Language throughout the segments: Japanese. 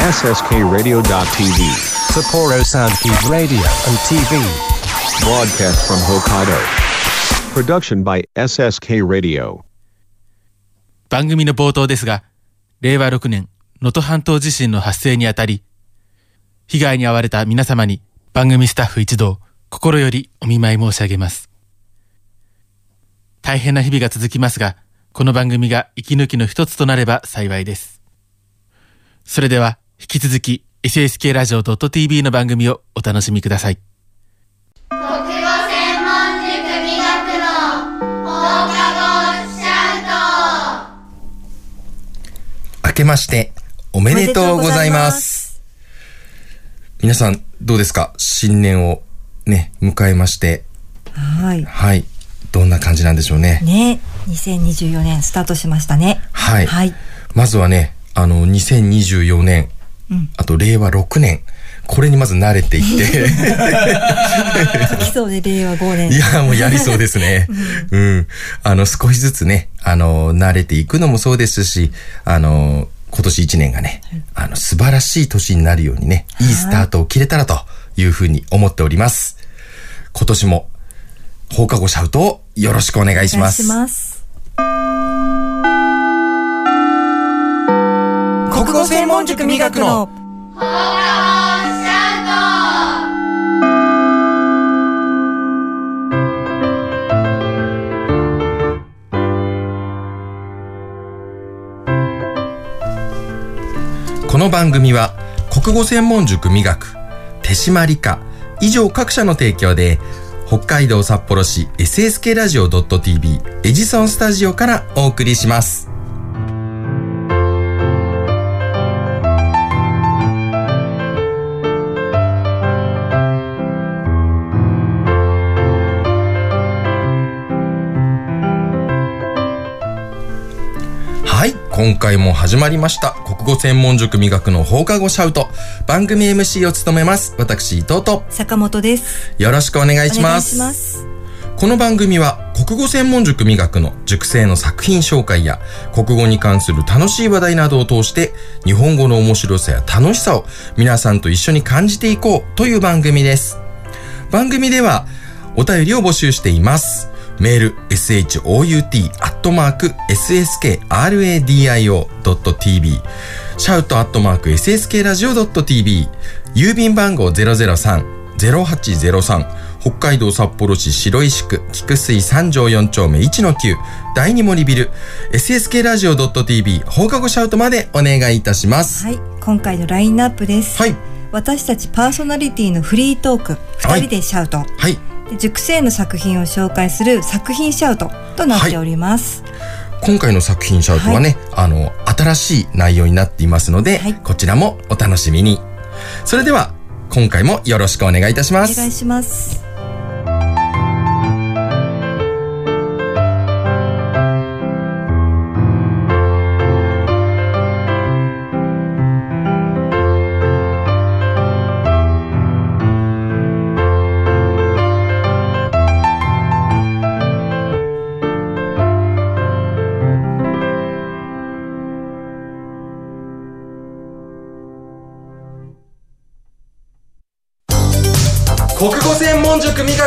SSKRadio.tv Sapporo Soundkeep Radio and TV. Broadcast from Hokkaido Production by SSK Radio 番組の冒頭ですが、令和6年、能登半島地震の発生にあたり、被害に遭われた皆様に番組スタッフ一同、心よりお見舞い申し上げます。大変な日々が続きますが、この番組が息抜きの一つとなれば幸いです。それでは、引き続き SSK ラジオ .tv の番組をお楽しみください。国語専門塾美学の放課後シャウト明けましておめでとうございます。皆さんどうですか？新年をね、迎えまして、はい。はい。どんな感じなんでしょうね？ね、2024年スタートしましたね。はい。はい。まずはね、あの、2024年、あと令和6年、これにまず慣れていって、基礎で令和5年。いや、もうやりそうですね。うん。あの、少しずつね、あの、慣れていくのもそうですし、あの、今年1年がね、あの、素晴らしい年になるようにね、いいスタートを切れたらというふうに思っております。今年も、放課後シャウトをよろしくお願いします。お願いします。国語専門塾磨くの放課後シャウこの番組は国語専門塾磨く手島理科以上各社の提供で北海道札幌市 SSK ラジオ .tv エジソンスタジオからお送りします。今回も始まりました。国語専門塾磨くの放課後シャウト。番組 MC を務めます。私、伊藤と。坂本です。よろしくお願いします。この番組は国語専門塾磨くの塾生の作品紹介や国語に関する楽しい話題などを通して日本語の面白さや楽しさを皆さんと一緒に感じていこうという番組です。番組ではお便りを募集しています。メール shout.sskradio.tv シャウトアットマーク sskradio.tv 郵便番号003-0803北海道札幌市白石区菊水三条4丁目1-9第二森ビル SSK ラジオ .tv 放課後シャウトまでお願いいたします。はい。今回のラインナップです。はい。私たちパーソナリティのフリートーク、はい二人でシャウト。はい。で塾生の作品を紹介する作品シャウトとなっております。今回の作品シャウトはね、あの、新しい内容になっていますので、はいこちらもお楽しみに。それでは、今回もよろしくお願いいたします。お願いします。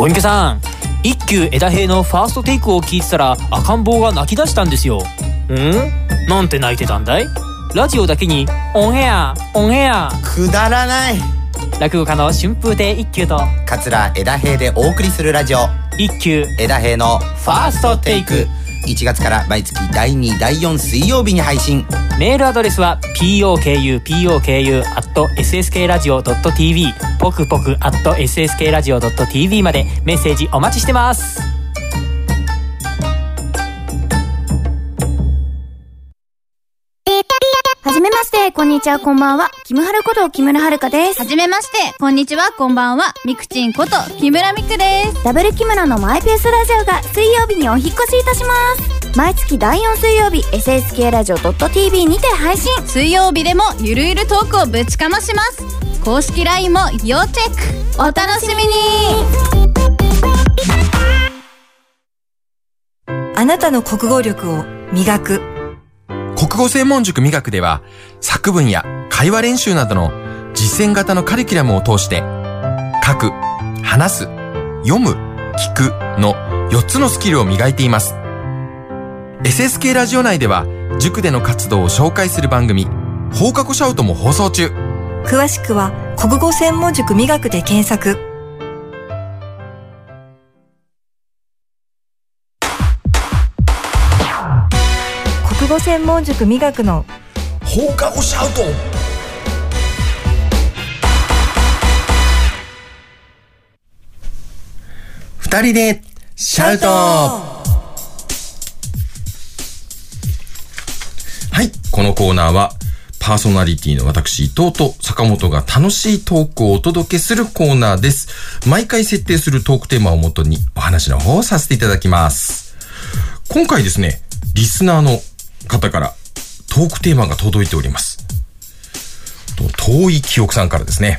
ご隠居さん一休枝平のファーストテイクを聞いてたら赤ん坊が泣き出したんですよ。ん？なんて泣いてたんだい？ラジオだけにオンエアオンエア。くだらない。落語家の春風亭一休と桂枝平でお送りするラジオ。一休枝平のファーストテイク1月から毎月第2第4水曜日に配信。メールアドレスは pokupoku.sskradio.tv ポクポク .sskradio.tv までメッセージお待ちしてます。て、こんにちは、こんばんは。キムハルこと木村遥です。はじめまして、こんにちは、こんばんは。ミクチンこと木村ミクです。ダブル木村のマイペースラジオが水曜日にお引っ越しいたします。毎月第4水曜日、SSK ラジオ .tv にて配信。水曜日でもゆるゆるトークをぶちかまします。公式 LINE も要チェック。お楽しみにあなたの国語力を磨く。国語専門塾美学では、作文や会話練習などの実践型のカリキュラムを通して、書く、話す、読む、聞くの4つのスキルを磨いています。SSK ラジオ内では、塾での活動を紹介する番組、放課後シャウトも放送中。詳しくは国語専門塾美学で検索。国語専門塾美学の放課後シャウト二人でシャウトはい、このコーナーはパーソナリティの私伊藤と坂本が楽しいトークをお届けするコーナーです。毎回設定するトークテーマをもとにお話の方をさせていただきます。今回ですね、リスナーの方からトークテーマが届いております。遠い記憶さんからですね。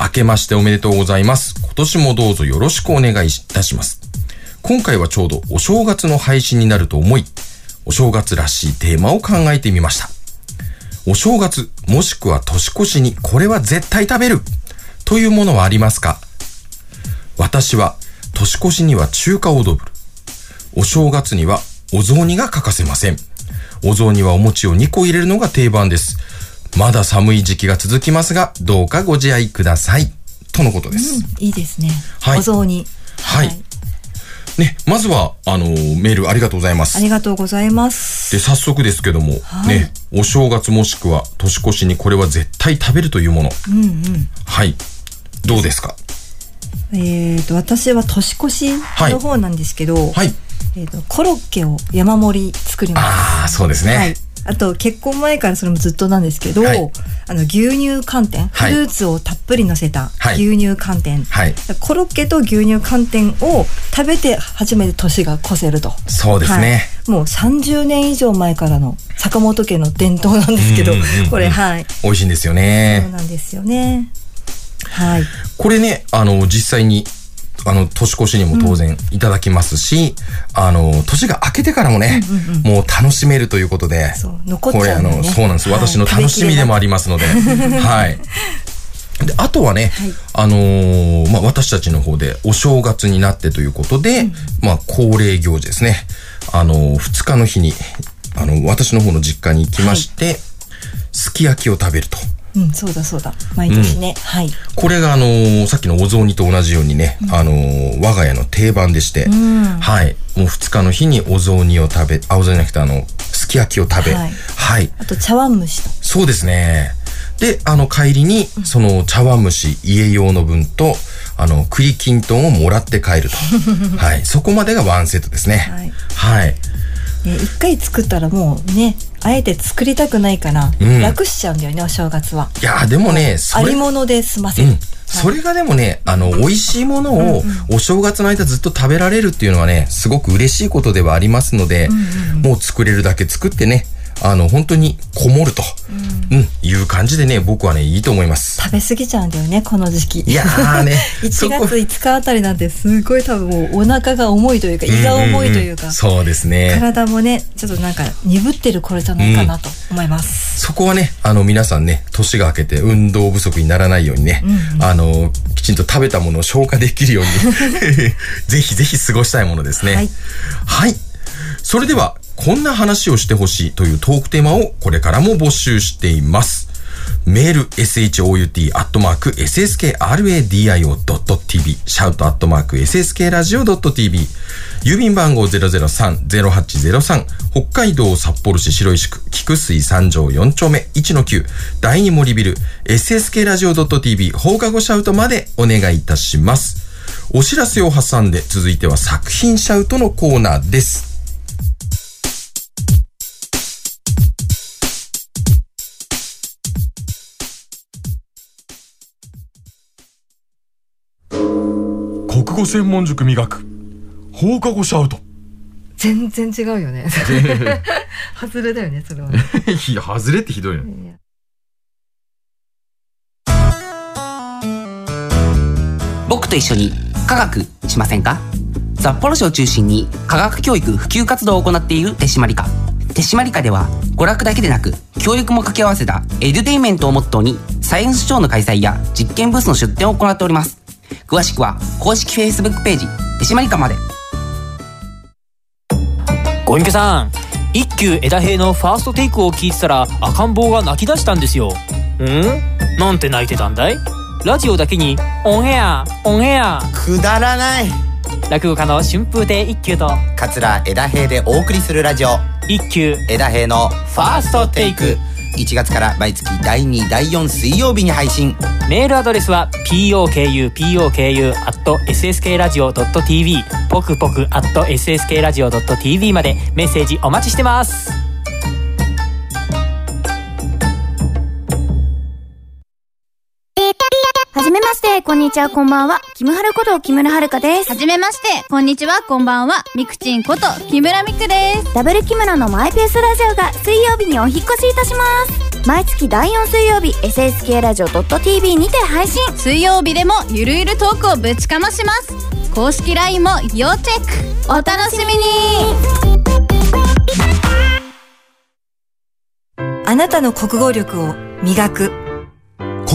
明けましておめでとうございます。今年もどうぞよろしくお願いいたします。今回はちょうどお正月の配信になると思い、お正月らしいテーマを考えてみました。お正月、もしくは年越しにこれは絶対食べるというものはありますか？私は年越しには中華オードブル。お正月にはお雑煮が欠かせません。お雑煮はお餅を2個入れるのが定番です。まだ寒い時期が続きますが、どうかご自愛ください。とのことです。いいですね。はいお雑煮。はい。ね、まずは、あのーメールありがとうございますあ。りがとうございます。で、早速ですけども、ね、お正月もしくは年越しにこれは絶対食べるというもの。うんうん。はい。どうですか？えっ、と、私は年越しの方なんですけど、はい。えっ、と、コロッケを山盛り作ります。ああ、そうですね。はい。あと、結婚前からそれもずっとなんですけど、はいあの、牛乳寒天、はいフルーツをたっぷり乗せたはい牛乳寒天。はい。コロッケと牛乳寒天を食べて初めて年が越せると。そうですね。はいもう30年以上前からの坂本家の伝統なんですけどこれ、はい。美味しいんですよそうね。なんですよね。はい。これね、あの、実際に、あの、年越しにも当然いただきますし、あの、年が明けてからもね、もう楽しめるということで、残っこれあの。そうなんです。はい私の楽しみでもありますので、はい。で、あとはね、はいあのーまあ、私たちの方でお正月になってということで、まあ、恒例行事ですね。あのー、二日の日に、あの、私の方の実家に行きまして、すき焼きを食べると。うん、そうだそうだ。毎年ね。はい。これがあのーさっきのお雑煮と同じようにね、あのー我が家の定番でして、はい。もう二日の日にお雑煮を食べ、あ、お雑煮じゃなくてあの、すき焼きを食べ、はいはい。あと、茶碗蒸しと。そうですね。で、あの、帰りに、その茶碗蒸し、家用の分と、あの、栗きんとんをもらって帰ると。はい。そこまでがワンセットですね。はい。はい。ね一回作ったらもうね、あえて作りたくないから、うん楽しちゃうんだよね、お正月は。いやーでもね、それあり、もので済ませる。うん。それがでもね、あの、美味しいものをお正月の間ずっと食べられるっていうのはね、すごく嬉しいことではありますので、もう作れるだけ作ってね、あの、本当にこもると、うん、いう感じでね、僕はね、いいと思います。食べ過ぎちゃうんだよね、この時期。いやーね 1そこ月5日あたりなんてすごい多分もうお腹が重いというか、胃が重いというか、んんんそうですね。体もね、ちょっとなんか鈍ってる頃じゃないかなと思います。そこはね、あの皆さんね、年が明けて運動不足にならないようにね、あの、きちんと食べたものを消化できるように、ぜひぜひ過ごしたいものですね。はい。はい。それでは、こんな話をしてほしいというトークテーマをこれからも募集しています。メール、shout.sskradio.tv、shout.sskradio.tv、郵便番号003-0803、北海道札幌市白石区、菊水三条4丁目1-9、第二森ビル、sskradio.tv、放課後シャウトまでお願いいたします。お知らせを挟んで、続いては作品シャウトのコーナーです。語専門塾磨く。放課後シャウト。全然違うよね。外れだよねそれは。ね外れってひどいの僕と一緒に科学しませんか？札幌市を中心に科学教育普及活動を行っている手締まり課。手締まり課では娯楽だけでなく教育も掛け合わせたエデュテインメントをモットーにサイエンスショーの開催や実験ブースの出展を行っております詳しくは公式 Facebook ページ手締まり課まで。ご隠居さん一休枝平のファーストテイクを聞いてたら赤ん坊が泣き出したんですよ。ん？なんて泣いてたんだい？ラジオだけにオンエアオンエア。くだらない。落語家の春風亭一休と桂枝平でお送りするラジオ。一休枝平のファーストテイク1月から毎月第2第4水曜日に配信。メールアドレスは pokupoku.sskradio.tv ポクポク .sskradio.tv までメッセージお待ちしてます。して、こんにちは、こんばんは。キムハルこと木村遥です。はじめまして、こんにちは、こんばんは。ミクチンこと木村ミクです。ダブル木村のマイペースラジオが水曜日にお引っ越しいたします。毎月第4水曜日、SSK ラジオ .tv にて配信。水曜日でもゆるゆるトークをぶちかまします。公式 LINE も要チェック。お楽しみにあなたの国語力を磨く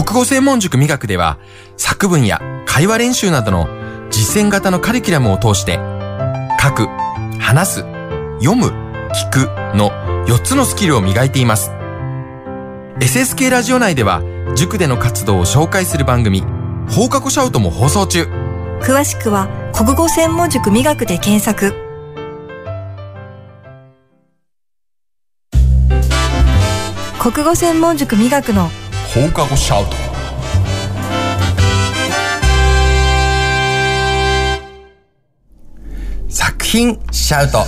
国語専門塾磨くでは作文や会話練習などの実践型のカリキュラムを通して書く、話す、読む、聞くの4つのスキルを磨いています。SSK ラジオ内では塾での活動を紹介する番組放課後シャウトも放送中。詳しくは国語専門塾磨くで検索国語専門塾磨くの放課後シャウト。作品シャウト。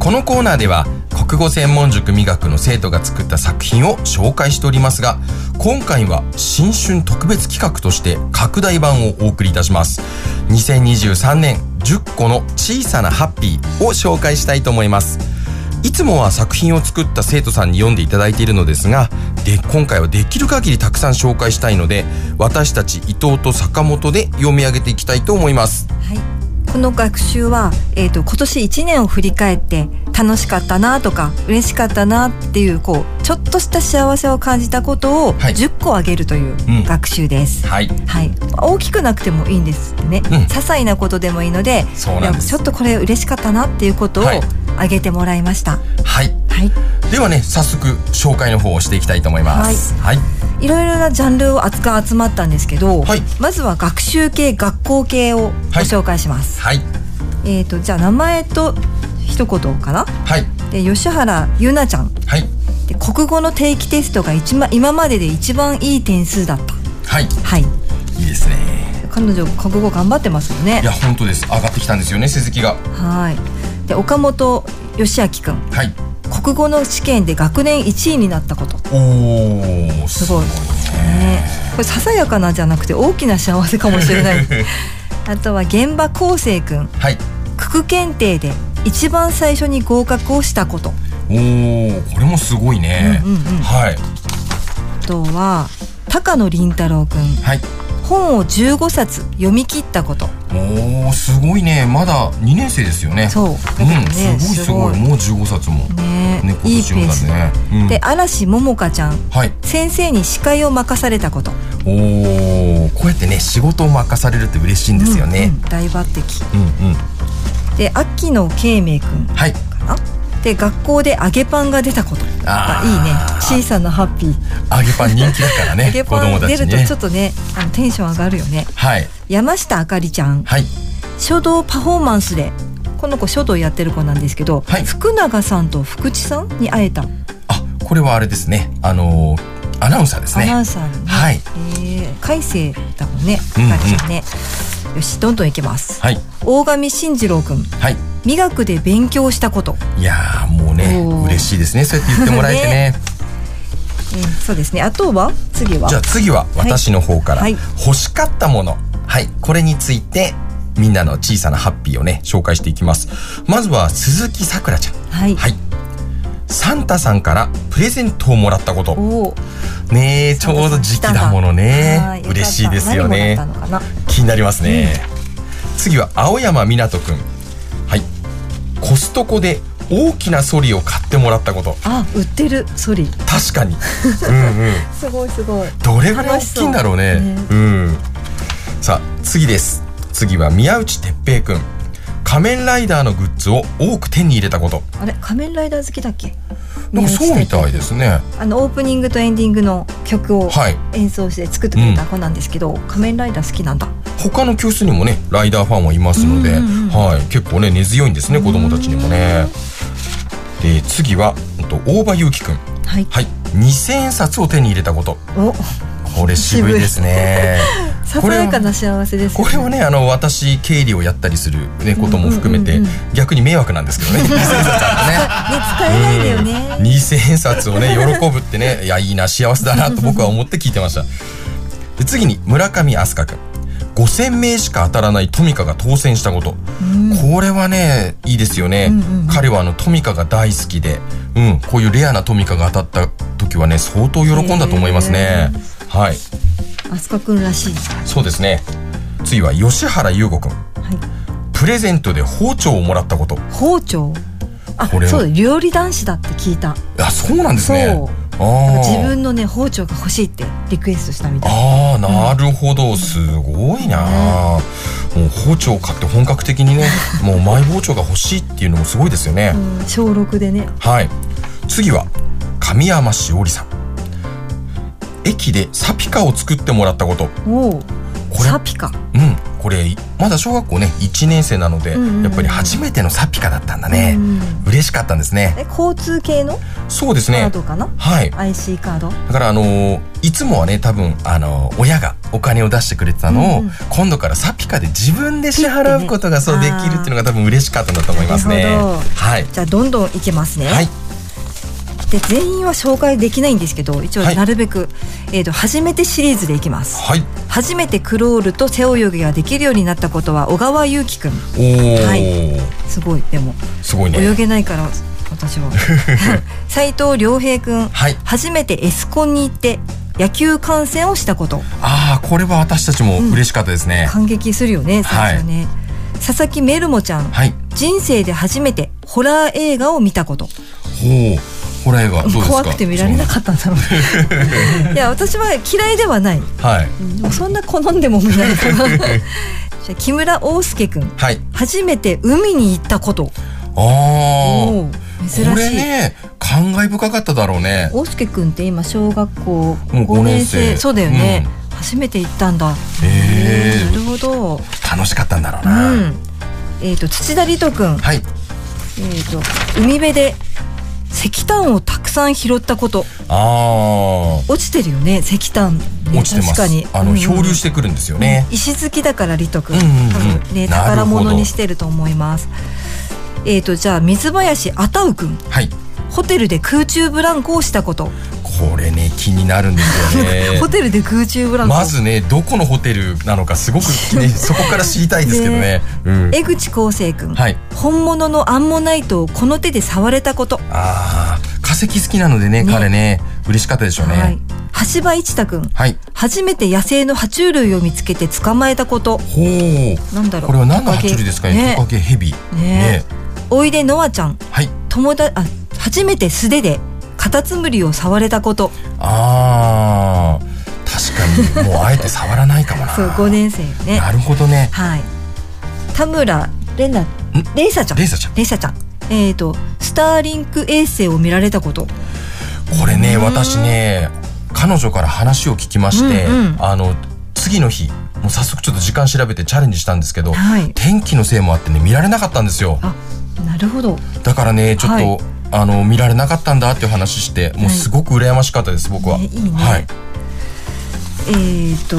このコーナーでは国語専門塾磨くの生徒が作った作品を紹介しておりますが今回は新春特別企画として拡大版をお送りいたします2023年10個の小さなハッピーを紹介したいと思いますいつもは作品を作った生徒さんに読んでいただいているのですがで今回はできる限りたくさん紹介したいので私たち伊藤と坂本で読み上げていきたいと思います。この学習は、えー、と今年1年を振り返って楽しかったなとか嬉しかったなっていうこうちょっとした幸せを感じたことをはい。10個あげるといううん。学習です。はい。はい、大きくなくてもいいんですってね、ん。些細なことでもいいのでそうちょっとこれ嬉しかったなっていうことをはいあげてもらいました。はい。はい、ではね早速紹介の方をしていきたいと思います。はい、い。ろいろなジャンルを扱が集まったんですけど、はい。まずは学習系学校系をご紹介します。はい。えっ、とじゃあ名前と一言かな。はい。で吉原ゆなちゃん。はい。で国語の定期テストが一番今までで一番いい点数だった。はい。はい。いいですね。彼女国語頑張ってますよね。いや本当です。上がってきたんですよね成績が。はいで岡本義明くんはい。国語の試験で学年1位になったこと。おおすごい。ね。これささやかなじゃなくて大きな幸せかもしれない。あとは現場昴生くんはい。九九検定で一番最初に合格をしたこと。おおこれもすごいね、うんうんうん。はい。あとは高野麟太郎くんはい。本を15冊読み切ったことおおすごいね。まだ2年生ですよね。そう。ねうん、すごいすごい。すもう15冊も。ね。ね今いいペース。ね。うん。で嵐桃香ちゃん。はい。先生に司会を任されたこと。おおこうやってね仕事を任されるって嬉しいんですよね。うん大抜擢。うんうん。で秋野慶明くんかはい。な？で学校で揚げパンが出たこと。あー。いいね。小さなハッピー。揚げパン人気だからね 揚げ子パン出るとちょっとねあのテンション上がるよね。はい。山下あかりちゃん。はい。書道パフォーマンスでこの子書道やってる子なんですけど、はい。福永さんと福地さんに会えた、あこれはあれですね。あのーアナウンサーですアナウねンサーのね、はい。えー。海星だもんね、うんうん。あかりちゃんねよしどんどんいきます。はい。大神慎次郎くんはい。美学で勉強したこと。いやーもうね嬉しいですね。そうやって言ってもらえてね。え ーそうですね。あとは？次は？じゃあ次は私の方から、はい。欲しかったもの。はい。これについて、みんなの小さなハッピーをね、紹介していきます。まずは、鈴木さくらちゃん。はい。はい。サンタさんからプレゼントをもらったこと。ねえ、ちょうど時期だものはいね。嬉しいですよね気になりますね。次は、青山みなとくん。はい。コストコで大きなソリを買ってもらったこと。あ売ってるソリ確かに。うんうん。すごいすごいどれぐらい大きいんだろうね。ねうん。さあ、次です。次は宮内哲平くん。仮面ライダーのグッズを多く手に入れたこと。あれ仮面ライダー好きだっけ？なんかそうみたいですね。あのオープニングとエンディングの曲をはい演奏して作ってくれた子なんですけど、仮面ライダー好きなんだ他の教室にもね、ライダーファンはいますので、うんうんうんはい。結構ね、根強いんですね、子供たちにもね。で、次は、大場祐希くん。はいはい。2000円札を手に入れたこと。おこれ渋いですね。ささやかな幸せですよこれはね、あの、私、経理をやったりする、ね、ことも含めて、うんうんうん逆に迷惑なんですけどね。2000円札あるとね。ね使えないんだよね、2000円札をね、喜ぶってね、いや、いいな、幸せだなと僕は思って聞いてました。で次に、村上飛鳥くん。5000名しか当たらないトミカが当選したこと。これはね、いいですよね。彼はあの、トミカが大好きで、うん、こういうレアなトミカが当たった時はね、相当喜んだと思いますね。はい。飛鳥くんらしい。そうですね。次は、吉原優吾くん。プレゼントで包丁をもらったこと。包丁？あこれはそうだ料理男子だって聞いた。あ、そうなんですね。自分のね包丁が欲しいってリクエストしたみたい。ああなるほど。すごいな、もう包丁を買って本格的にね もうマイ包丁が欲しいっていうのもすごいですよね、うん小6でね。はい。次は神山しおりさん駅でサピカを作ってもらったこと。これサピカ。うん。これまだ小学校ね1年生なので、うんうんうんやっぱり初めてのサピカだったんだね、嬉しかったんですね。え交通系の？そうですね。カードかな、はい。IC カード？だからあのーいつもはね多分あのー親がお金を出してくれてたのを、うんうん。今度からサピカで自分で支払うことがそうできるっていうのが多分嬉しかったんだと思いますね。なるほど。はい。じゃあどんどんいきますね。はいで全員は紹介できないんですけど一応はい。なるべく、えー、と初めてシリーズでいきます。はい。初めてクロールと背泳ぎができるようになったことは小川祐希くん。おお、はい。すごい。でもすごいね。泳げないから私は。斉藤良平くん、はい。初めてエスコンに行って野球観戦をしたこと。ああこれは私たちも嬉しかったですね、感激するよね最初ね、佐々木メルモちゃん、はい。人生で初めてホラー映画を見たこと。ほうホラー映画怖くて見られなかったんだろう いや私は嫌いではない。はい。でもそんな好んでも見ないかな。じゃあ木村大輔くんはい。初めて海に行ったこと。ああ珍しい。これね感慨深かっただろうね。大輔くんって今小学校もう5 5年年生。生そうだよね、初めて行ったんだ。へえなるほど。楽しかったんだろううな、ん。えっ、と土田理人くん、はい。えっ、と海辺で石炭をたくさん拾ったこと。あ落ちてるよね石炭、落ちてます。確かに。あの、うん漂流してくるんですよね、石好きだからリト君、うんうんうん。ね宝物にしてると思います。えーとじゃあ水林あたうくん。はいホテルで空中ブランコをしたこと、これね気になるんですよね。ホテルで空中ブランコまずねどこのホテルなのかすごくね そこから知りたいですけどね。うん、江口康生くん、はい。本物のアンモナイトをこの手で触れたこと、ああ化石好きなのでねね。彼ね嬉しかったでしょうね。はい。橋場一太くんはい。初めて野生の爬虫類を見つけて捕まえたこと。ほう。なんだろうこれは何の爬虫類ですかね？ね。トカゲヘビ。ね。おいでのあちゃん。はい。友達あ初めて素手でカタツムリを触れたこと。あー確かに。もうあえて触らないかもな。そう5年生ね。なるほどね。はい。田村レナレイサちゃん。レイサちゃん。レイサちゃん。えっ、とスターリンク衛星を見られたこと。これね私ね彼女から話を聞きまして、うんうん。あの次の日もう早速ちょっと時間調べてチャレンジしたんですけど、はい。天気のせいもあってね見られなかったんですよ。なるほど。だからねちょっと、はいあの見られなかったんだっていう話してもうすごく羨ましかったです僕は、ねいいね。はい。えっ、と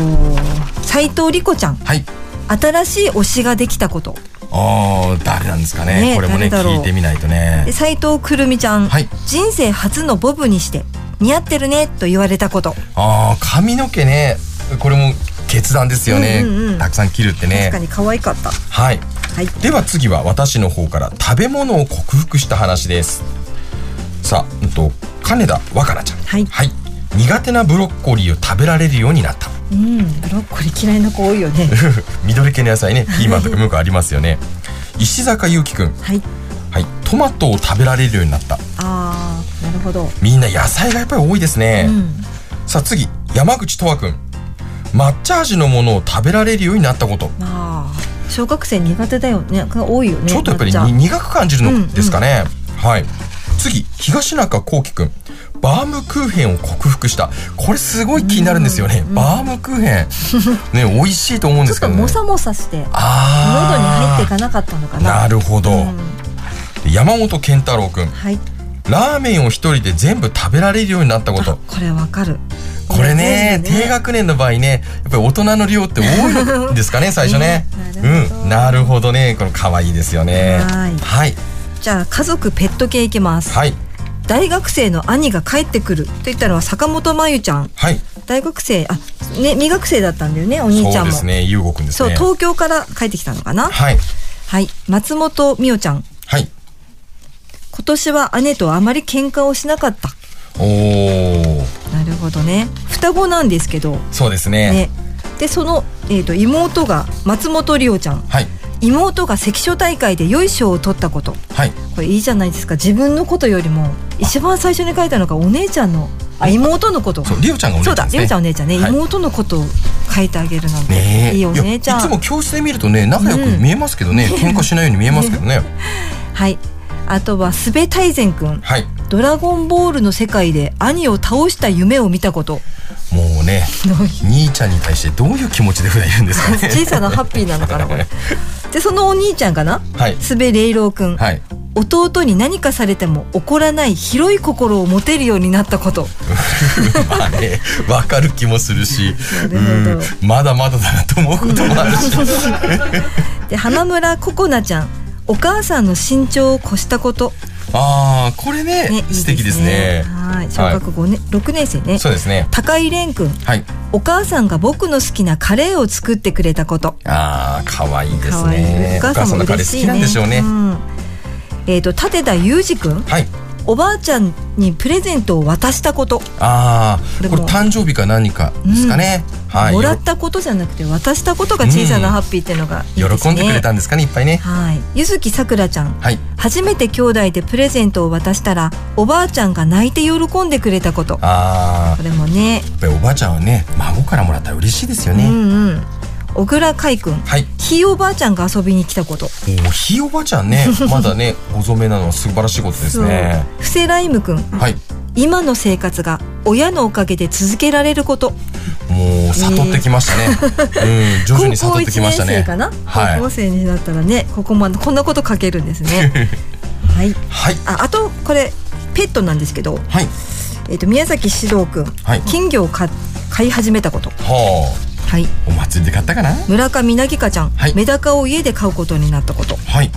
斉藤莉子ちゃん。はい。新しい推しができたこと。あー誰なんですかね。ねこれもね聞いてみないとね。で斉藤くるみちゃん、はい。人生初のボブにして似合ってるねと言われたこと。ああ髪の毛ねこれも決断ですよね、うんうんうん。たくさん切るってね。確かに可愛かった。はい、はい。では次は私の方から食べ物を克服した話ですさあ、うんと金田若菜ちゃん。はい。苦手なブロッコリーを食べられるようになった。うんブロッコリー嫌いな子多いよね。緑系の野菜ね。ピーマンとかムーありますよね。石坂優輝くん。はい。はい。トマトを食べられるようになった。あーなるほど。みんな野菜がやっぱり多いですね、うん。さあ次。山口とわくん。抹茶味のものを食べられるようになったこと、まあ小学生苦手だよね。が多いよねちょっとやっぱり苦く感じるのですかね、はい次東中幸輝くん。バームクーヘンを克服した。これすごい気になるんですよね、バームクーヘン。ね美味しいと思うんですけどね。とモサモサして喉にあ入っていかなかったのかな。なるほど、うん。山本健太郎くん。はい。ラーメンを一人で全部食べられるようになったこと。これわかる。これね全部低学年の場合ねやっぱり大人の量って多いのですかね最初ね。ねうん。なるほどね。この可愛いですよね。はい。はいじゃあ家族ペット系いきます。はい。大学生の兄が帰ってくると言ったのは坂本真由ちゃん。はい。大学生あね未学生だったんだよねお兄ちゃんも。そうですね優吾くんですそうね東京から帰ってきたのかな？はい。はい。松本美代ちゃん。はい。今年は姉とあまり喧嘩をしなかった。おおなるほどね。双子なんですけど。そうですね。ね。でその、えー、と妹が松本里央ちゃん。はい妹が関所大会で良い賞を取ったこと。はい。これいいじゃないですか。自分のことよりも一番最初に書いたのがお姉ちゃんのあ妹のこと。そうりおちゃんがお姉ちゃんね。そうだりおちゃんお姉ちゃんね、はい。妹のことを書いてあげるなんて、ねえ。いいお姉ちゃん。いつも教室で見るとね仲良く見えますけどね、喧嘩しないように見えますけどね。はい。あとはスベ大善くん。はい。ドラゴンボールの世界で兄を倒した夢を見たこと。もうね。兄ちゃんに対してどういう気持ちで普段いるんですかね。小さなハッピーなのかなこれ。でそのお兄ちゃんかな？はい。スベレイロウくん、はい。弟に何かされても怒らない広い心を持てるようになったこと。まあねわかる気もするし。まだまだだなと思うこともあるし。で花村ココナちゃん。お母さんの身長を越したことああこれねね素敵ですね。はい。小学5年、6年生ね。そうですね。高井蓮くんはい。お母さんが僕の好きなカレーを作ってくれたこと。ああ可愛いです可愛いねお母さんものカレー嬉しいね好きなんでしょうね。ん。えっ、と立田裕二くんはいおばあちゃんにプレゼントを渡したこと、ああこれ誕生日か何かですかね、はい。もらったことじゃなくて渡したことが小さなハッピーっていうのがいいですね、喜んでくれたんですかねいっぱいね。はい。ゆずきさくらちゃん。はい。初めて兄弟でプレゼントを渡したらおばあちゃんが泣いて喜んでくれたこと。ああこれもね。やっぱりおばあちゃんはね孫からもらったら嬉しいですよね、うんうん小倉海くんはい。ひいおばあちゃんが遊びに来たこと。おひいおばあちゃんね まだねご存命なのは素晴らしいことですね。布施ライムくん。はい。今の生活が親のおかげで続けられること。もう悟ってきましたね、うん徐々に悟ってきましたね。高校生かな、はい。高校生になったらねここまでこんなこと書けるんですね。はい。はい。ああとこれペットなんですけど、はい。えっと宮崎獅童くん、はい。金魚を飼飼い始めたこと。ははい。あお祭りで買ったかな？村上なぎかちゃん、はい。メダカを家で飼うことになったこと。はい。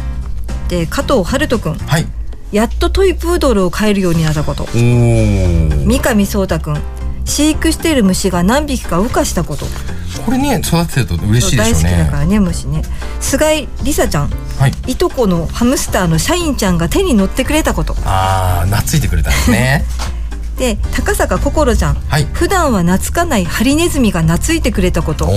で加藤春人くん。はい。やっとトイプードルを飼えるようになったこと。おー。三上壮太くん。飼育している虫が何匹か羽化したこと。これね育てると嬉しいでしょう大好きだねからね虫ね。菅井梨沙ちゃん。はい。いとこのハムスターのシャインちゃんが手に乗ってくれたこと。ああ懐いてくれたんですね で高坂心ちゃんはい。普段は懐かないハリネズミが懐いてくれたこと。ハ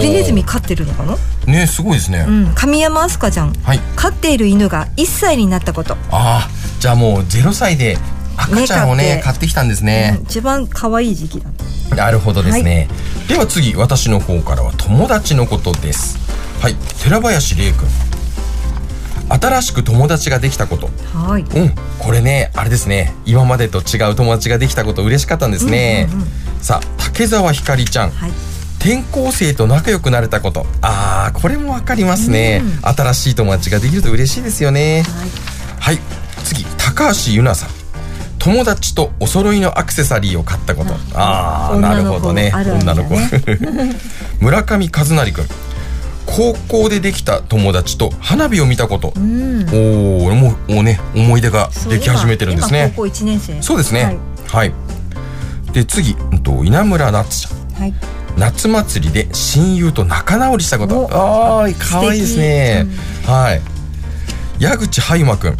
リネズミ飼ってるのかな？ねすごいですね、うん。神山飛鳥ちゃん。はい。飼っている犬が1歳になったこと、ああじゃあもう0歳で赤ちゃんをねね飼って買ってきたんですね。うん、一番可愛い時期だなるほどですね、では次私の方からは友達のことです。はい。寺林玲君新しく友達ができたこと。はい。うん。これねあれですね。今までと違う友達ができたこと嬉しかったんですね、さあ竹澤ひかりちゃん、はい。転校生と仲良くなれたこと。あーこれもわかりますね、新しい友達ができると嬉しいですよね。はい、次高橋ゆなさん。友達とお揃いのアクセサリーを買ったこと。ああなるほどね。ね。女の子。村上和成君高校でできた友達と花火を見たこと、うん。おおもうね思い出ができ始めてるんですね。今高校1年生。そうですね。はい。はい、で次、うんと、稲村夏ちゃん。はい。夏祭りで親友と仲直りしたこと。ああ可愛いですね、はい。矢口ハイマくん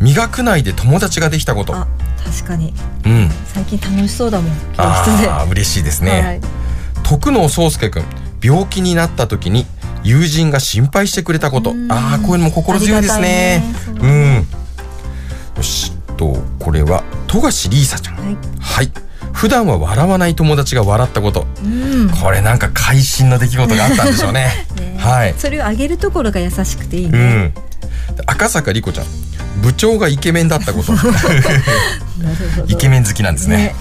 磨く内で友達ができたこと。あ確かに。うん。最近楽しそうだもん教室で。ああ嬉しいですね、はい。徳能宗介くん病気になった時に友人が心配してくれたこと。ああこういうのも心強いですね。ありがたいうん。よし。とこれは富樫リーサちゃん。はい。はい。普段は笑わない友達が笑ったこと。うん。これなんか会心の出来事があったんでしょうね。はい。それを上げるところが優しくていいうね、ん。赤坂莉子ちゃん。部長がイケメンだったこと。なるほど。イケメン好きなんですね。ね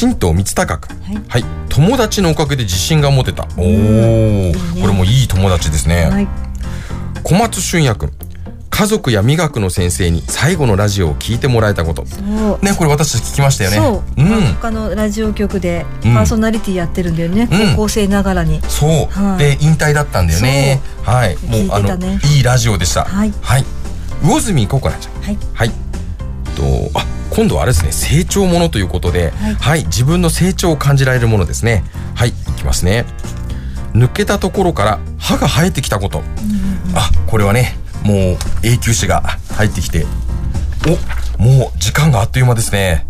新藤光孝君はい。はい、友達のおかげで自信が持てた。おお、これもいい友達ですね、はい。小松俊也君。家族や美学の先生に最後のラジオを聞いてもらえたこと。そう。ねこれ私たち聞きましたよね。そう、ん。他のラジオ局でパうん。ーソナリティやってるんだよね、うん。高校生ながらに。そう、はい。で引退だったんだよね。はい。もうあのいいラジオでした。はい。はい、魚住ココナちゃんはい。はい。とあ今度はあれですね成長ものということではい。はい、自分の成長を感じられるものですね。はいいきますね。抜けたところから歯が生えてきたこと、あこれはねもう永久歯が入ってきて。おもう時間があっという間ですね。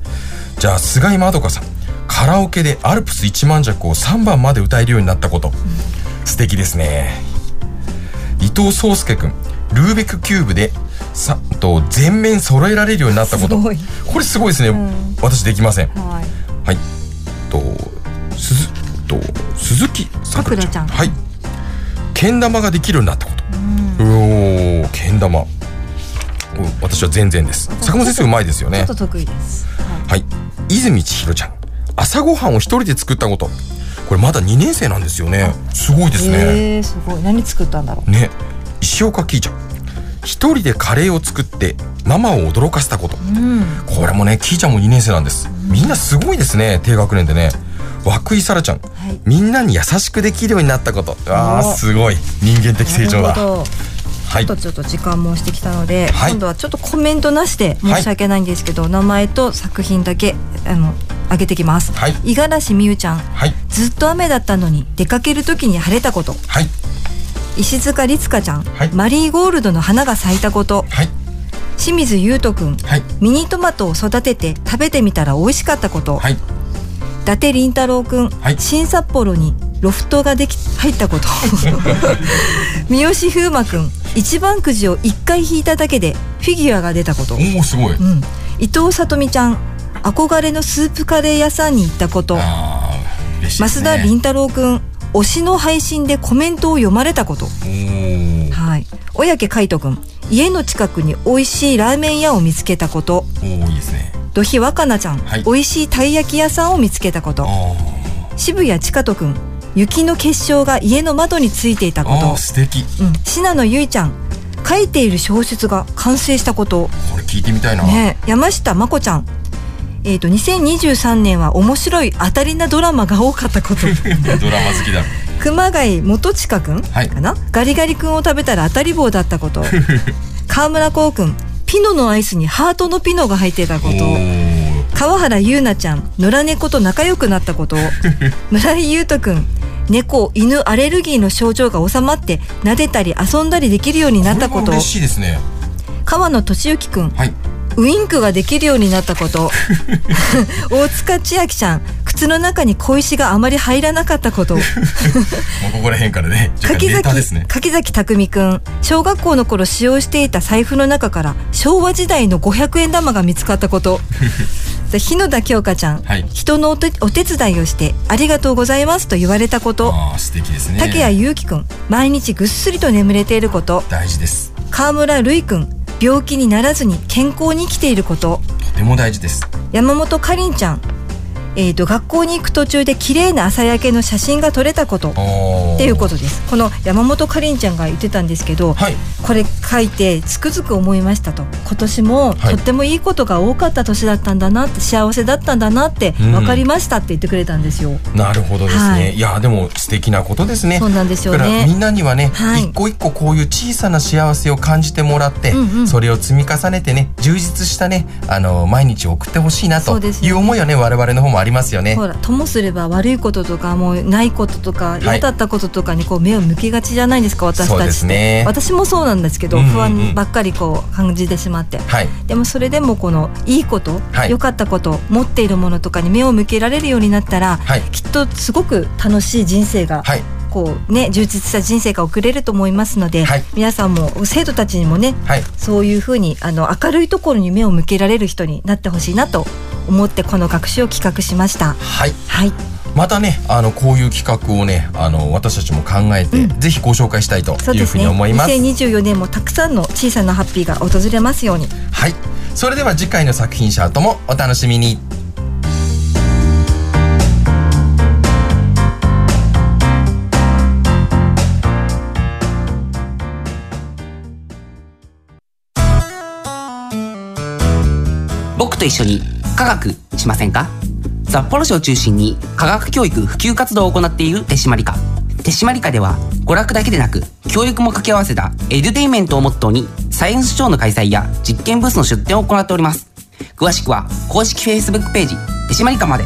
じゃあ菅井まどかさん。カラオケでアルプス一万尺を3番まで歌えるようになったこと、素敵ですね。伊藤壮介くんルーベックキューブでさと全面揃えられるようになったこと。これすごいですね、ん。私できません。はい。はい。と鈴と鈴木さくらちゃんはい。けん玉ができるようになったこと。おおけん玉。お私は全然です。坂本先生うまいですよね。ちょっと得意です。はい。泉千尋ちゃん。朝ごはんを一人で作ったこと。これまだ2年生なんですよね。すごいですね、えー、すごい。何作ったんだろう。ね。石岡キーちゃん一人でカレーを作ってママを驚かせたこと。うん。これもねキーちゃんも2年生なんです。みんなすごいですね低学年でね。涌井沙羅ちゃん、い。みんなに優しくできるようになったこと。あすごい。人間的成長だはいちょっとちょっと時間もしてきたので、はい。今度はちょっとコメントなしで申し訳ないんですけど、名前と作品だけあの上げてきます。はい。五十嵐美優ちゃん。はい。ずっと雨だったのに出かける時に晴れたこと。はい石塚律香ちゃん、はい。マリーゴールドの花が咲いたこと。はい。清水優斗くんはい。ミニトマトを育てて食べてみたら美味しかったこと、はい。伊達凛太郎くん、はい。新札幌にロフトができ入ったこと。三好風馬くん一番くじを一回引いただけでフィギュアが出たこと、おおすごい。うん、伊藤さとみちゃん。憧れのスープカレー屋さんに行ったこと。ね。増田凛太郎くん推しの配信でコメントを読まれたこと。はい。小宅海斗くん家の近くに美味しいラーメン屋を見つけたこと。いいですね。土肥若菜ちゃん、はい。美味しいたい焼き屋さんを見つけたこと。あ渋谷千佳斗くん雪の結晶が家の窓についていたこと。素敵。うん、信濃ゆいちゃん書いている小説が完成したこと。これ聞いてみたいな、ね山下真子ちゃんえー、と2023年は面白い当たりなドラマが多かったこと。ドラマ好きだ。熊谷元親くんはい。かな、ガリガリ君を食べたら当たり棒だったこと。川村こうくんピノのアイスにハートのピノが入っていたこおとー。川原優奈ちゃん野良猫と仲良くなったこと。村井優斗くん猫犬アレルギーの症状が収まって撫でたり遊んだりできるようになったこと。嬉しいですね。川野俊之くんはいウインクができるようになったこと。大塚千秋ちゃん靴の中に小石があまり入らなかったこと。もうここら辺からね柿崎ね。柿崎匠くん小学校の頃使用していた財布の中から昭和時代の500円玉が見つかったこと。で日野田京香ちゃん、はい。人のお手お手伝いをしてありがとうございますと言われたこと。素敵ですね。竹谷祐希くん毎日ぐっすりと眠れていること。大事です。川村瑠衣くん病気にならずに健康に生きていること。とても大事です。山本かりんちゃんえー、と学校に行く途中で綺麗な朝焼けの写真が撮れたことっていうことです。この山本かりんちゃんが言ってたんですけど、はい。これ書いてつくづく思いましたと。今年もはい。とってもいいことが多かった年だったんだなって幸せだったんだなってうん。分かりましたって言ってくれたんですよ。なるほどですね。はい。い、やでも素敵なことですね。そうなんですよね。だからみんなにはね、はい。一個一個こういう小さな幸せを感じてもらって、うんうん。それを積み重ねてね、充実したね、あの毎日を送ってほしいなという思いはね、我々の方もありますよね。ほらともすれば悪いこととかもうないこととかい嫌だったこととかにこう目を向けがちじゃないですか私たちっね私もそうなんですけど、うんうんうん不安ばっかりこう感じてしまってはい。でもそれでもこのいいこと良、はいかったこと持っているものとかに目を向けられるようになったら、はいきっとすごく楽しい人生が、はい。こうね充実した人生が送れると思いますので、はい皆さんも生徒たちにもねはい。そういうふうにあの明るいところに目を向けられる人になってほしいなと思ってこの学習を企画しました。はい。はい、またね、あのこういう企画をね、あの私たちも考えて、ぜひご紹介したいというふう。に思います。2024年もたくさんの小さなハッピーが訪れますように。はい。それでは次回の作品シャートもお楽しみに。と一緒に科学しませんか？札幌市を中心に科学教育普及活動を行っている手締まり課。手締まり課では娯楽だけでなく教育も掛け合わせたエデュテイメントをモットーにサイエンスショーの開催や実験ブースの出展を行っております。詳しくは公式 Facebook ページ手締まり課まで。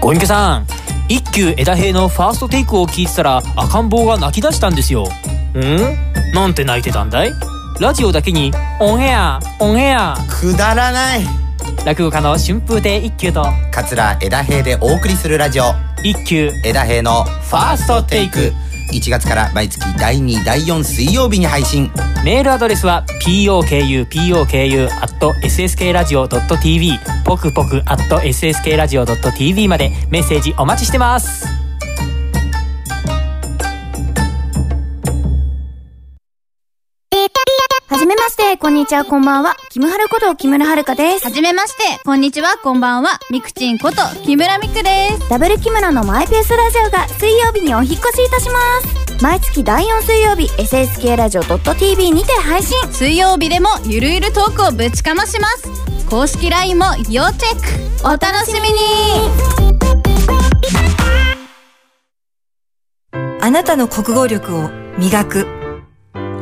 ご隠居さん一休枝平のファーストテイクを聞いてたら赤ん坊が泣き出したんですよ。ん？なんて泣いてたんだい？ラジオだけにオンエアオンエア。くだらない。落語家の春風亭一休と桂枝平でお送りするラジオ。一休。枝平のファーストテイク。1月から毎月第2第4水曜日に配信。メールアドレスは pokupoku.sskradio.tv ポクポク .sskradio.tv までメッセージお待ちしてますこんにちは、こんばんは。キムハルこと木村遥です。はじめまして、こんにちは、こんばんは。みくちんこと木村みくです。ダブル木村のマイペースラジオが水曜日にお引っ越しいたします。毎月第4水曜日、SSK ラジオ .tv にて配信。水曜日でもゆるゆるトークをぶちかまします。公式 LINE も要チェック。お楽しみにあなたの国語力を磨く。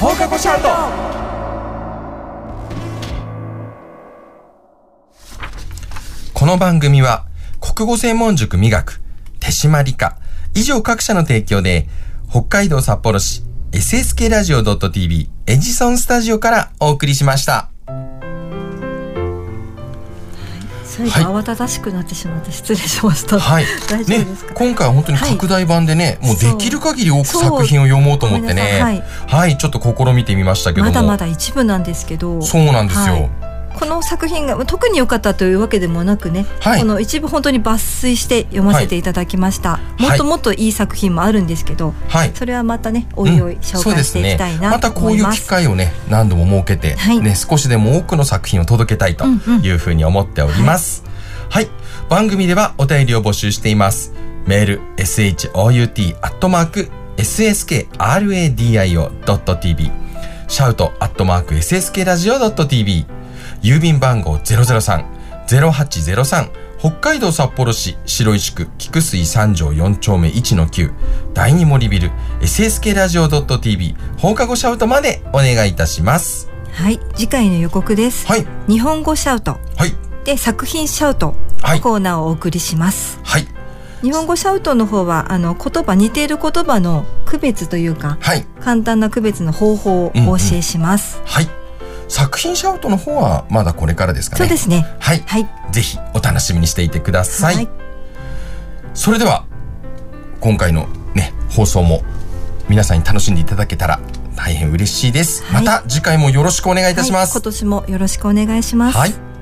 放課後シャウトこの番組は国語専門塾美学手島理科以上各社の提供で北海道札幌市 SSK ラジオ .tv エジソンスタジオからお送りしました。最後慌ただしくなってしまって失礼しました。はい。大丈夫ねですか、、今回は本当に拡大版でね、もうできる限り多く作品を読もうと思ってね。なさいはい、ちょっと試みてみましたけども。まだまだ一部なんですけど。そうなんですよ。はいこの作品が特に良かったというわけでもなくね、はい。この一部本当に抜粋して読ませていただきました、い。もっともっといい作品もあるんですけど、はい。それはまたねおいおい紹介していきたいなまたこういう機。会をね何度も設けて、はい。ね少しでも多くの作品を届けたいとうんうんいうふうに思っております、はい、番組ではお便りを募集しています。メール shout アットマーク sskradio.tv シャウトアットマーク sskradio.tv 郵便番号003-0803北海道札幌市白石区菊水三条4丁目1の9第二森ビル SSK ラジオ .tv 放課後シャウトまでお願いいたします。はい次回の予告です、はい。日本語シャウトはい。で作品シャウトはいのコーナーをお送りします、はい。日本語シャウトの方はあの言葉似ている言葉の区別というかはい。簡単な区別の方法をお教えします、はい。作品シャウトの方はまだこれからですかね。そうですね。はい。はい。ぜひお楽しみにしていてください。はいそれでは、今回のね、放送も皆さんに楽しんでいただけたら大変嬉しいです。はいまた次回もよろしくお願いいたします。はい今年もよろしくお願いします。はい。はい。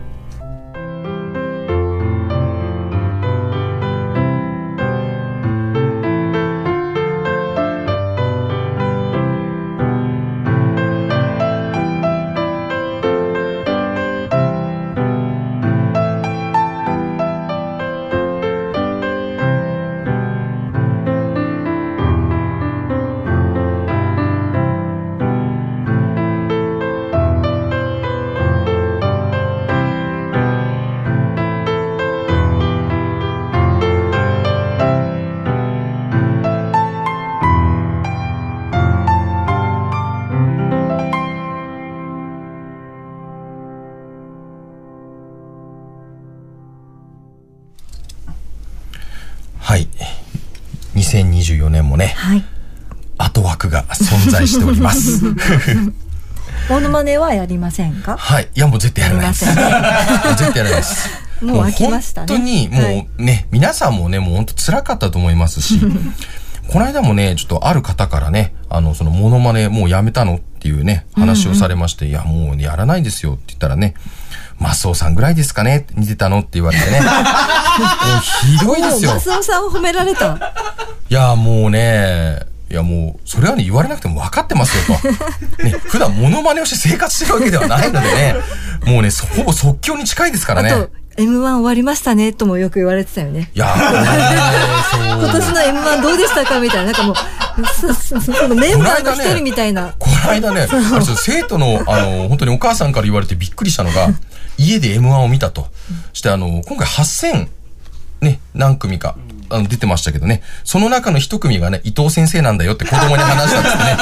しております。モノマネはやりませんか？はい。いや、もう絶対やらないです。やりま絶対やらないです。もう飽きましたね本当に、もうね、皆さんもね、もう本当辛かったと思いますし、この間もね、ちょっとある方からね、あの、そのモノマネもうやめたのっていうね、話をされまして、いや、もうねやらないですよって言ったらね、マスオさんぐらいですかね似てたのって言われてね。もうひどいですよ。マスオさんを褒められた。いや、もうね、いやもう、それはね、言われなくても分かってますよと。ね、普段モノマネをして生活してるわけではないのでね、もうね、そほぼ即興に近いですからね。あと、M1 終わりましたねともよく言われてたよね。いや 今年の M1 どうでしたかみたいな。なんかもう、そそそのメンバーの一人みたいな。この間ね、あれ生徒の、あの、本当にお母さんから言われてびっくりしたのが、家で M1 を見たと。して、あの、今回8000、ね、何組か。あの出てましたけどね。その中の一組がね、伊藤先生なんだよって子供に話したんですね。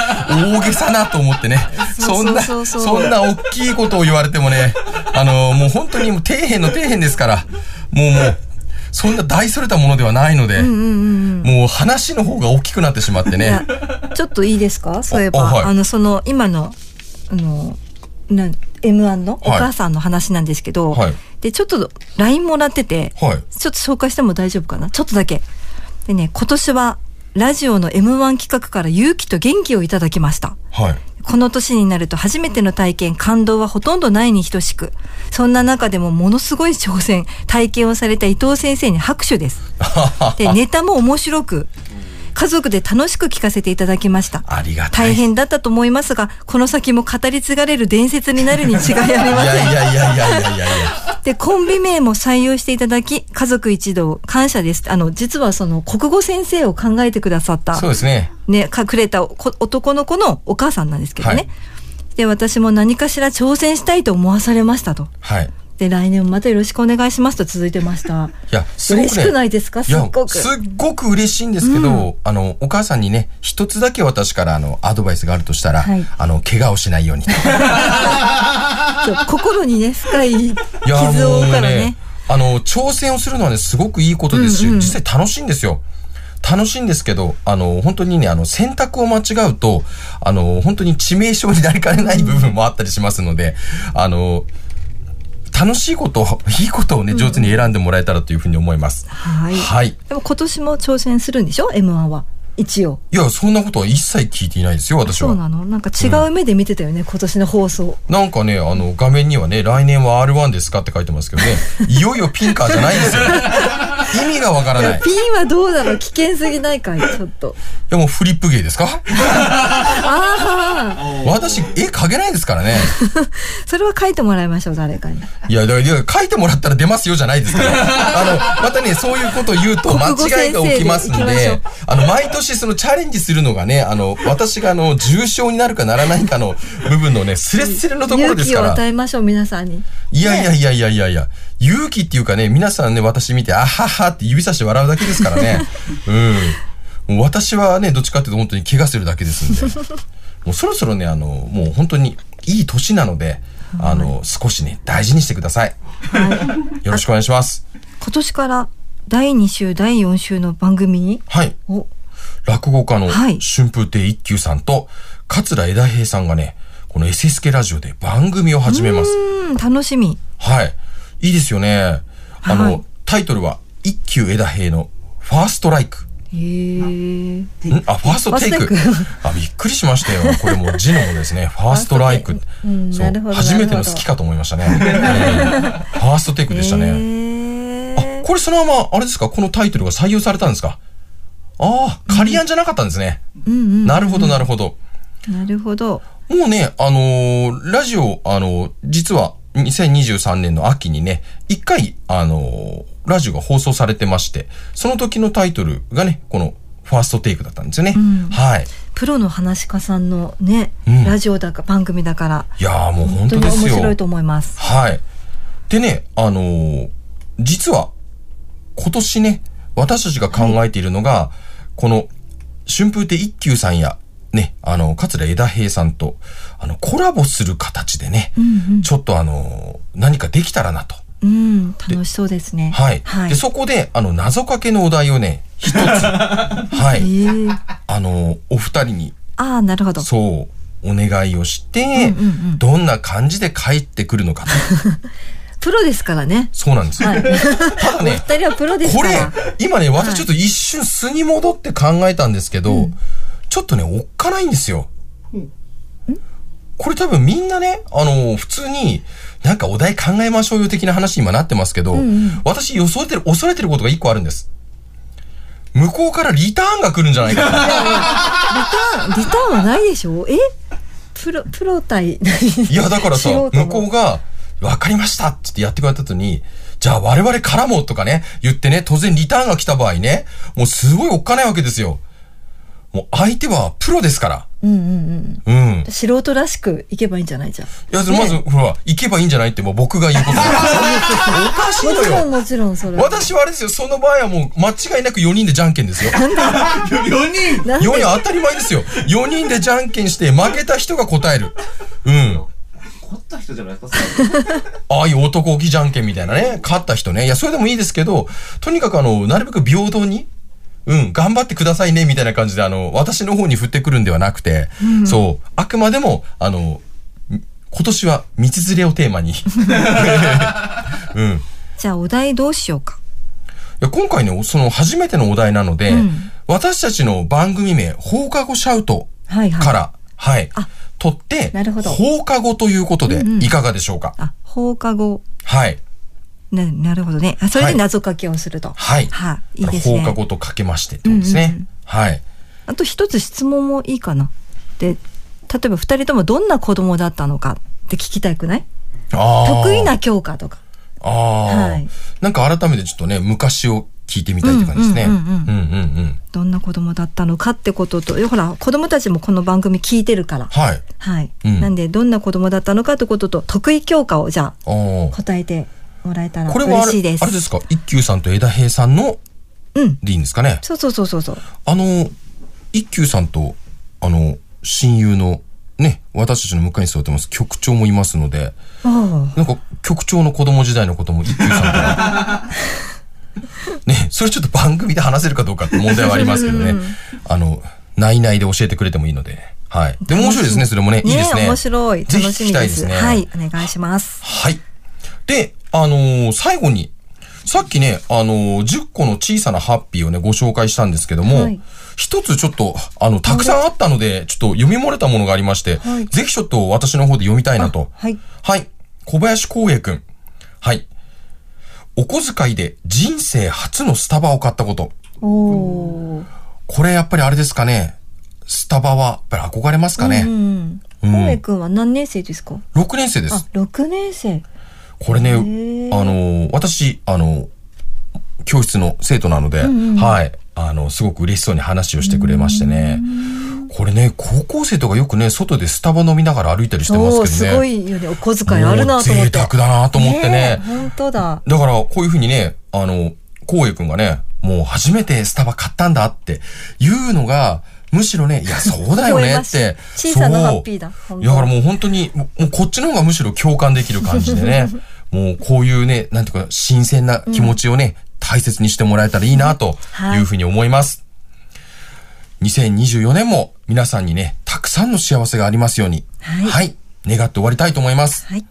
大げさなと思ってね。そんな、そんな大きいことを言われてもね、あの、もう本当にもう底辺の底辺ですから、もうもう、そんな大それたものではないので、もう話の方が大きくなってしまってね。ちょっといいですか？そういえば、あ,、あはいの、その、今の、あの、な M1 のお母さんの話なんですけど、はいで、ちょっと LINE もらってて、はい。ちょっと紹介しても大丈夫かな？ちょっとだけ。でね、今年は、ラジオの M1 企画から勇気と元気をいただきました。はい。この年になると初めての体験、感動はほとんどないに等しく、そんな中でもものすごい挑戦、体験をされた伊藤先生に拍手です。で、ネタも面白く、家族で楽しく聞かせていただきました。ありがたい。大変だったと思いますが、この先も語り継がれる伝説になるに違いありません。いやいやいやいやいやいやいや。で、コンビ名も採用していただき、家族一同感謝です。あの、実はその国語先生を考えてくださった、そうですね。ね、かくれたこ男の子のお母さんなんですけどね。はいで、私も何かしら挑戦したいと思わされましたと。はい。で、来年もまたよろしくお願いしますと続いてました。いや、すごくね。嬉しくないですか？すっごくすっごく嬉しいんですけど、あの、お母さんにね、一つだけ私から、あの、アドバイスがあるとしたら、はいあの、怪我をしないように 心にね、深い傷を負うからね。あの、挑戦をするのはね、すごくいいことですし、実際楽しいんですよ。楽しいんですけど、あの、本当にね、あの、選択を間違うと、あの、本当に致命傷になりかねない部分もあったりしますので、あの、楽しいこと、いいことをね、上手に選んでもらえたらというふうに思います。はい。はい。でも今年も挑戦するんでしょ ?M1 は。一応。いや、そんなことは一切聞いていないですよ、私は。そうなの？なんか違う目で見てたよね、今年の放送。なんかね、あの、画面にはね、来年は R1 ですかって書いてますけどね、いよいよピンカーじゃないんですよ。意味がわからない。ピンはどうだろう？危険すぎないかい？ちょっと。や、もうフリップ芸ですか？ああ、私、絵描けないですからね。それは書いてもらいましょう、誰かに。いや、だから書いてもらったら出ますよじゃないですから。あの、またね、そういうことを言うと間違いが起きますんで、あの、毎年そのチャレンジするのがね、あの、私があの、重症になるかならないかの部分のね、スレスレのところ勇気をですから。与えましょう、皆さんに。いやいやいやいやいやいや、勇気っていうかね、皆さんね、私見て、あははって指さして笑うだけですからね。うん。私はね、どっちかっていうと本当に怪我するだけですんで。もうそろそろね、あの、もう本当にいい年なので、あの、少しね、大事にしてください。よろしくお願いします。今年から第2週、第4週の番組に、はい。お、落語家のはい春風亭一休さんと桂枝平さんがね、この SSK ラジオで番組を始めます。うん、楽しみ。はい。いいですよね。あの、はいタイトルは、一休枝平のファーストライク。へえ。ん？あ、ファーストテイク？あ、びっくりしましたよ。これもう字のものですね。ファーストライク。うんそうなるほど初めての好きかと思いましたね。うんファーストテイクでしたね。あ、これそのまま、あれですか？このタイトルが採用されたんですか？ああ、仮案じゃなかったんですね。うんうん。なるほど、なるほど。なるほど。もうね、あのーラジオ、あのー実は2023年の秋にね、一回、あのーラジオが放送されてまして、その時のタイトルがね、このファーストテイクだったんですよね。んはい。プロの話し家さんのね、うんラジオだか番組だから、いやーもう本本当ですよ。面白いと思います。はい。でね、あのー実は、今年ね、私たちが考えているのが、この、春風亭一休さんや、ね、あの、桂枝平さんと、あの、コラボする形でね、ちょっとあのー何かできたらなと。うん、楽しそうですね。はい。はい。で、そこで、あの、謎かけのお題をね、一つ、はい。ええあのーお二人に、ああ、なるほど。そう、お願いをして、うんうんうんどんな感じで帰ってくるのかと。プロですからね。そうなんですよ。はい。ただね、二人はプロですこれ今ね、私ちょっと一瞬素に戻って考えたんですけど、ちょっとね、おっかないんですよ。これ多分みんなね、あの、普通に、なんかお題考えましょうよ的な話に今なってますけど、私予想てる、恐れてることが一個あるんです。向こうからリターンが来るんじゃないかと。リターン、リターンはないでしょえ？プロ、プロ対。いや、だからさ、向こうが、わかりましたって言ってやってくれた後に、じゃあ我々からもとかね、言ってね、当然リターンが来た場合ね、もうすごいおっかないわけですよ。もう相手はプロですから。うんうんうん。うん。素人らしくいけばいいんじゃないじゃん。いや、まず、ほら、行けばいいんじゃないってもう僕が言うこと。おかしいのもちろんよ。もちろんそれは。私はあれですよ、その場合はもう間違いなく4人でじゃんけんですよ。なんで4人当たり前ですよ。4人でじゃんけんして負けた人が答える。うん。勝った人じゃないですか、ああいう男気じゃんけんみたいなね、勝った人ね。いや、それでもいいですけど、とにかくあの、なるべく平等に、うん、頑張ってくださいね、みたいな感じで、あの、私の方に振ってくるんではなくて、そう、あくまでも、あの、み今年は道連れをテーマに。うん。いじゃあお題どうしようか。や今回ね、その初めてのお題なので、うん私たちの番組名、放課後シャウトはいはい。から、はい、あ取って、なるほど放課後ということで、うんうんいかがでしょうか、あ、放課後。はい。な、なるほどね。あ、それはいで謎かけをすると。はい。はい。いいですね。放課後とかけましてってことですね。うんうんうんはい。あと一つ質問もいいかな。で、例えば二人ともどんな子供だったのかって聞きたくない？得意な教科とか。ああ、はいなんか改めてちょっとね、昔を聞いてみたいって感じですね。どんな子供だったのかってことと、ほら、子供たちもこの番組聞いてるから。はい。はい。うんなんで、どんな子供だったのかってことと、得意教科をじゃあ、答えてもらえたら嬉しいです。あれですか？一休さんと枝平さんの、うん。でいいんですかね？そうそうそうそうそう。あの、一休さんと、あの、親友の、ね、私たちの向かいに座ってます局長もいますので、あなんか局長の子供時代のことも一休さんから。ね、それちょっと番組で話せるかどうかって問題はありますけどね。あの、内々で教えてくれてもいいので。はい。で、面白いですね、それもね。いいですね。面白い。楽しみで。きたいですすね。はい。お願いします。はい。で、あのー最後に、さっきね、あのー10個の小さなハッピーをね、ご紹介したんですけども、はい一つちょっと、あの、たくさんあったので、ちょっと読み漏れたものがありまして、はいぜひちょっと私の方で読みたいなと。はい。はい。小林光栄くん。はい。お小遣いで人生初のスタバを買ったこと。これやっぱりあれですかね。スタバはやっぱり憧れますかね。うん。うんこうえくんは何年生ですか？6年生であす。、6年生。これね、ーあの、私、あの、教室の生徒なので、はい。あの、すごく嬉しそうに話をしてくれましてね。これね、高校生とかよくね、外でスタバ飲みながら歩いたりしてますけどね。すごいよね。お小遣いあるなと思って。贅沢だなと思ってねえ本当だ。だから、こういうふうにね、あの、こうえくんがね、もう初めてスタバ買ったんだっていうのが、むしろね、いや、そうだよねって。小さなハッピーだだからもう本当に、もうこっちの方がむしろ共感できる感じでね、もうこういうね、なんていうか、新鮮な気持ちをね、大切にしてもらえたらいいな、というふうに思います。2024年も皆さんにね、たくさんの幸せがありますように。はいはい願って終わりたいと思います。はい